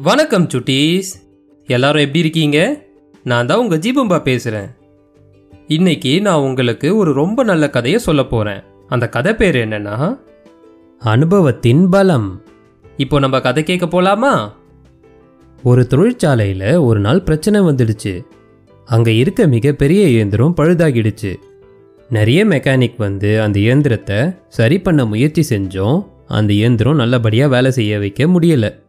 வணக்கம் சுட்டீஸ். எல்லாரும் எப்படி இருக்கீங்க? நான் தான் உங்கள் ஜீபம்பா பேசுகிறேன் இன்னைக்கு நான் உங்களுக்கு ஒரு ரொம்ப நல்ல கதையை சொல்ல போகிறேன் அந்த கதை பேர் என்னன்னா அனுபவத்தின் பலம். இப்போ நம்ம கதை கேட்க போலாமா? ஒரு தொழிற்சாலையில் ஒரு நாள் பிரச்சனை வந்துடுச்சு. அங்கே இருக்க மிகப்பெரிய இயந்திரம் பழுதாகிடுச்சு. நிறைய மெக்கானிக் வந்து அந்த இயந்திரத்தை சரி பண்ண முயற்சி செஞ்சோம். அந்த இயந்திரம் நல்லபடியாக வேலை செய்ய வைக்க முடியல.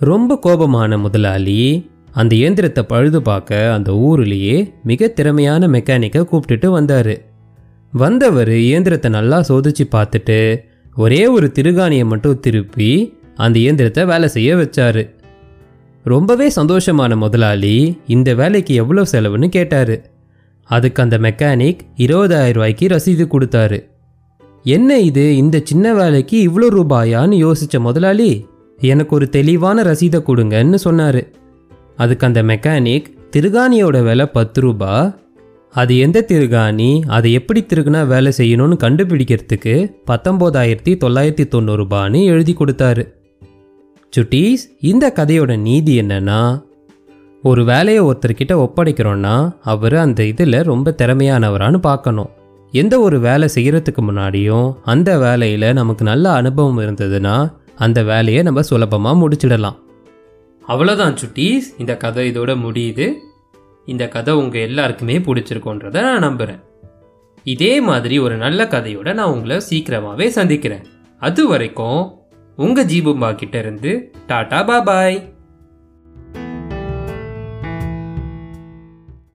ரொம்ப கோபமான முதலாளி அந்த இயந்திரத்தை பழுது பார்க்க அந்த ஊர்லேயே மிக திறமையான மெக்கானிக்கை கூப்பிட்டுட்டு வந்தார். வந்தவர் இயந்திரத்தை நல்லா சோதிச்சு பார்த்துட்டு ஒரே ஒரு திருகாணியை மட்டும் திருப்பி அந்த இயந்திரத்தை வேலை செய்ய வச்சாரு. ரொம்பவே சந்தோஷமான முதலாளி இந்த வேலைக்கு எவ்வளோ செலவுன்னு கேட்டாரு. அதுக்கு அந்த மெக்கானிக் இருபதாயிரம் ரூபாய்க்கு ரசீது கொடுத்தாரு. என்ன இது இந்த சின்ன வேலைக்கு இவ்வளோ ரூபாயான்னு யோசிச்ச முதலாளி? எனக்கு ஒரு தெளிவான ரசீதை கொடுங்கன்னு சொன்னார். அதுக்கு அந்த மெக்கானிக் திருகாணியோட விலை பத்து ரூபா அது எந்த திருகாணி அதை எப்படி திருகுனா வேலை செய்யணும்னு கண்டுபிடிக்கிறதுக்கு பத்தொம்போதாயிரத்தி தொள்ளாயிரத்தி தொண்ணூறுபான்னு எழுதி கொடுத்தாரு. சுட்டீஸ் இந்த கதையோட நீதி என்னன்னா ஒரு வேலையை ஒருத்தர்கிட்ட ஒப்படைக்கிறோன்னா அவர் அந்த இதில் ரொம்ப திறமையானவரான்னு பார்க்கணும். எந்த ஒரு வேலை செய்கிறதுக்கு முன்னாடியும் அந்த வேலையில் நமக்கு நல்ல அனுபவம் இருந்ததுன்னா அந்த வேலையை நம்ம சுலபமாக முடிச்சிடலாம். அவ்வளோதான் சுட்டீஸ். இந்த கதை இதோட முடியுது. இந்த கதை உங்கள் எல்லாருக்குமே பிடிச்சிருக்கோன்றதை நான் நம்புகிறேன் இதே மாதிரி ஒரு நல்ல கதையோட நான் உங்களை சீக்கிரமாகவே சந்திக்கிறேன். அது வரைக்கும் உங்கள் ஜீபும்பா கிட்டேருந்து டாடா பாபாய்